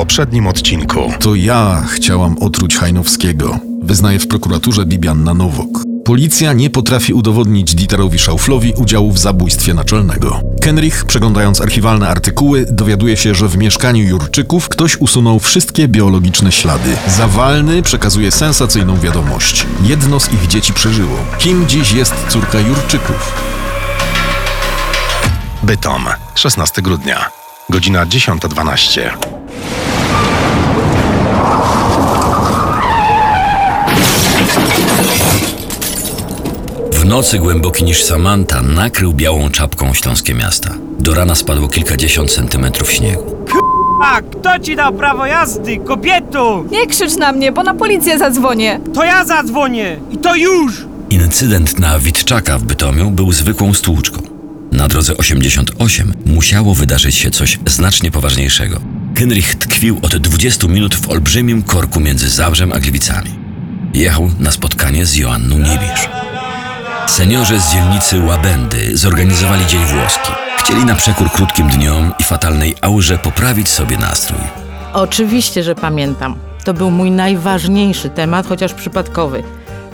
poprzednim odcinku. To ja chciałam otruć Hajnowskiego, wyznaje w prokuraturze Bibianna Nowok. Policja nie potrafi udowodnić Dieterowi Schauflowi udziału w zabójstwie naczelnego. Kenrich, przeglądając archiwalne artykuły, dowiaduje się, że w mieszkaniu Jurczyków ktoś usunął wszystkie biologiczne ślady. Zawalny przekazuje sensacyjną wiadomość. Jedno z ich dzieci przeżyło. Kim dziś jest córka Jurczyków? Bytom, 16 grudnia, godzina 10.12. W nocy głęboki niż Samanta nakrył białą czapką śląskie miasta. Do rana spadło kilkadziesiąt centymetrów śniegu. A kto ci dał prawo jazdy, kobieto? Nie krzycz na mnie, bo na policję zadzwonię. To ja zadzwonię i to już! Incydent na Witczaka w Bytomiu był zwykłą stłuczką. Na drodze 88 musiało wydarzyć się coś znacznie poważniejszego. Henrich tkwił od 20 minut w olbrzymim korku między Zabrzem a Gliwicami. Jechał na spotkanie z Joanną Niebisz. Seniorzy z dzielnicy Łabędy zorganizowali Dzień Włoski. Chcieli na przekór krótkim dniom i fatalnej aurze poprawić sobie nastrój. Oczywiście, że pamiętam. To był mój najważniejszy temat, chociaż przypadkowy.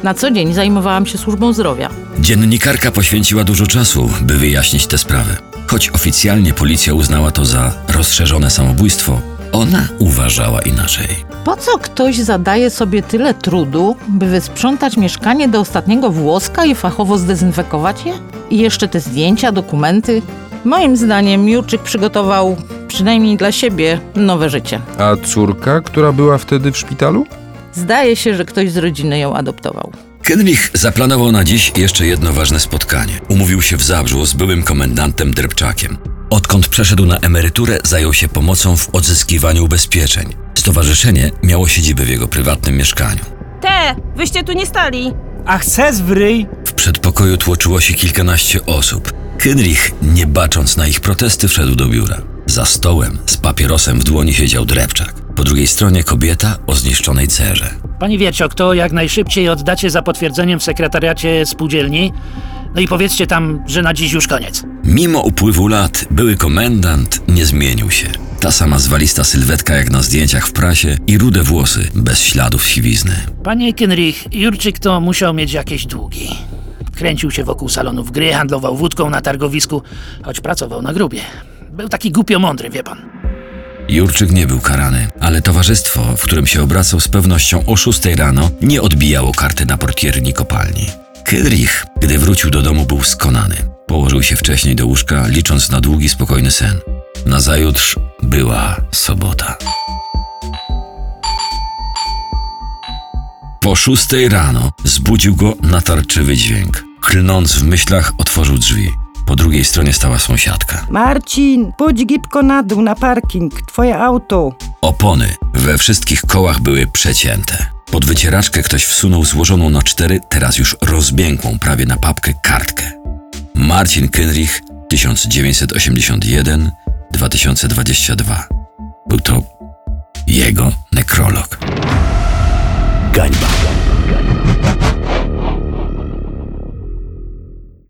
Na co dzień zajmowałam się służbą zdrowia. Dziennikarka poświęciła dużo czasu, by wyjaśnić tę sprawę. Choć oficjalnie policja uznała to za rozszerzone samobójstwo, ona uważała inaczej. Po co ktoś zadaje sobie tyle trudu, by wysprzątać mieszkanie do ostatniego włoska i fachowo zdezynfekować je? I jeszcze te zdjęcia, dokumenty? Moim zdaniem Jurczyk przygotował, przynajmniej dla siebie, nowe życie. A córka, która była wtedy w szpitalu? Zdaje się, że ktoś z rodziny ją adoptował. Kenrich zaplanował na dziś jeszcze jedno ważne spotkanie. Umówił się w Zabrzu z byłym komendantem Drepczakiem. Odkąd przeszedł na emeryturę, zajął się pomocą w odzyskiwaniu ubezpieczeń. Stowarzyszenie miało siedzibę w jego prywatnym mieszkaniu. Te, wyście tu nie stali. A chcesz w ryj? W przedpokoju tłoczyło się kilkanaście osób. Henrich, nie bacząc na ich protesty, wszedł do biura. Za stołem, z papierosem w dłoni siedział Drepczak. Po drugiej stronie kobieta o zniszczonej cerze. Pani Wierciok, to jak najszybciej oddacie za potwierdzeniem w sekretariacie spółdzielni. No i powiedzcie tam, że na dziś już koniec. Mimo upływu lat, były komendant nie zmienił się. Ta sama zwalista sylwetka jak na zdjęciach w prasie i rude włosy, bez śladów siwizny. Panie Kenrich, Jurczyk to musiał mieć jakieś długi. Kręcił się wokół salonów gry, handlował wódką na targowisku, choć pracował na grubie. Był taki głupio mądry, wie pan. Jurczyk nie był karany, ale towarzystwo, w którym się obracał z pewnością o 6 rano, nie odbijało karty na portierni kopalni. Kyrich, gdy wrócił do domu, był skonany. Położył się wcześniej do łóżka, licząc na długi, spokojny sen. Nazajutrz była sobota. Po szóstej rano zbudził go natarczywy dźwięk. Klnąc w myślach, otworzył drzwi. Po drugiej stronie stała sąsiadka. Marcin, pójdź gipko na dół, na parking, twoje auto. Opony we wszystkich kołach były przecięte. Pod wycieraczkę ktoś wsunął złożoną na cztery, teraz już rozbiękłą prawie na papkę kartkę. Marcin Kenrich 1981-2022. Był to jego nekrolog.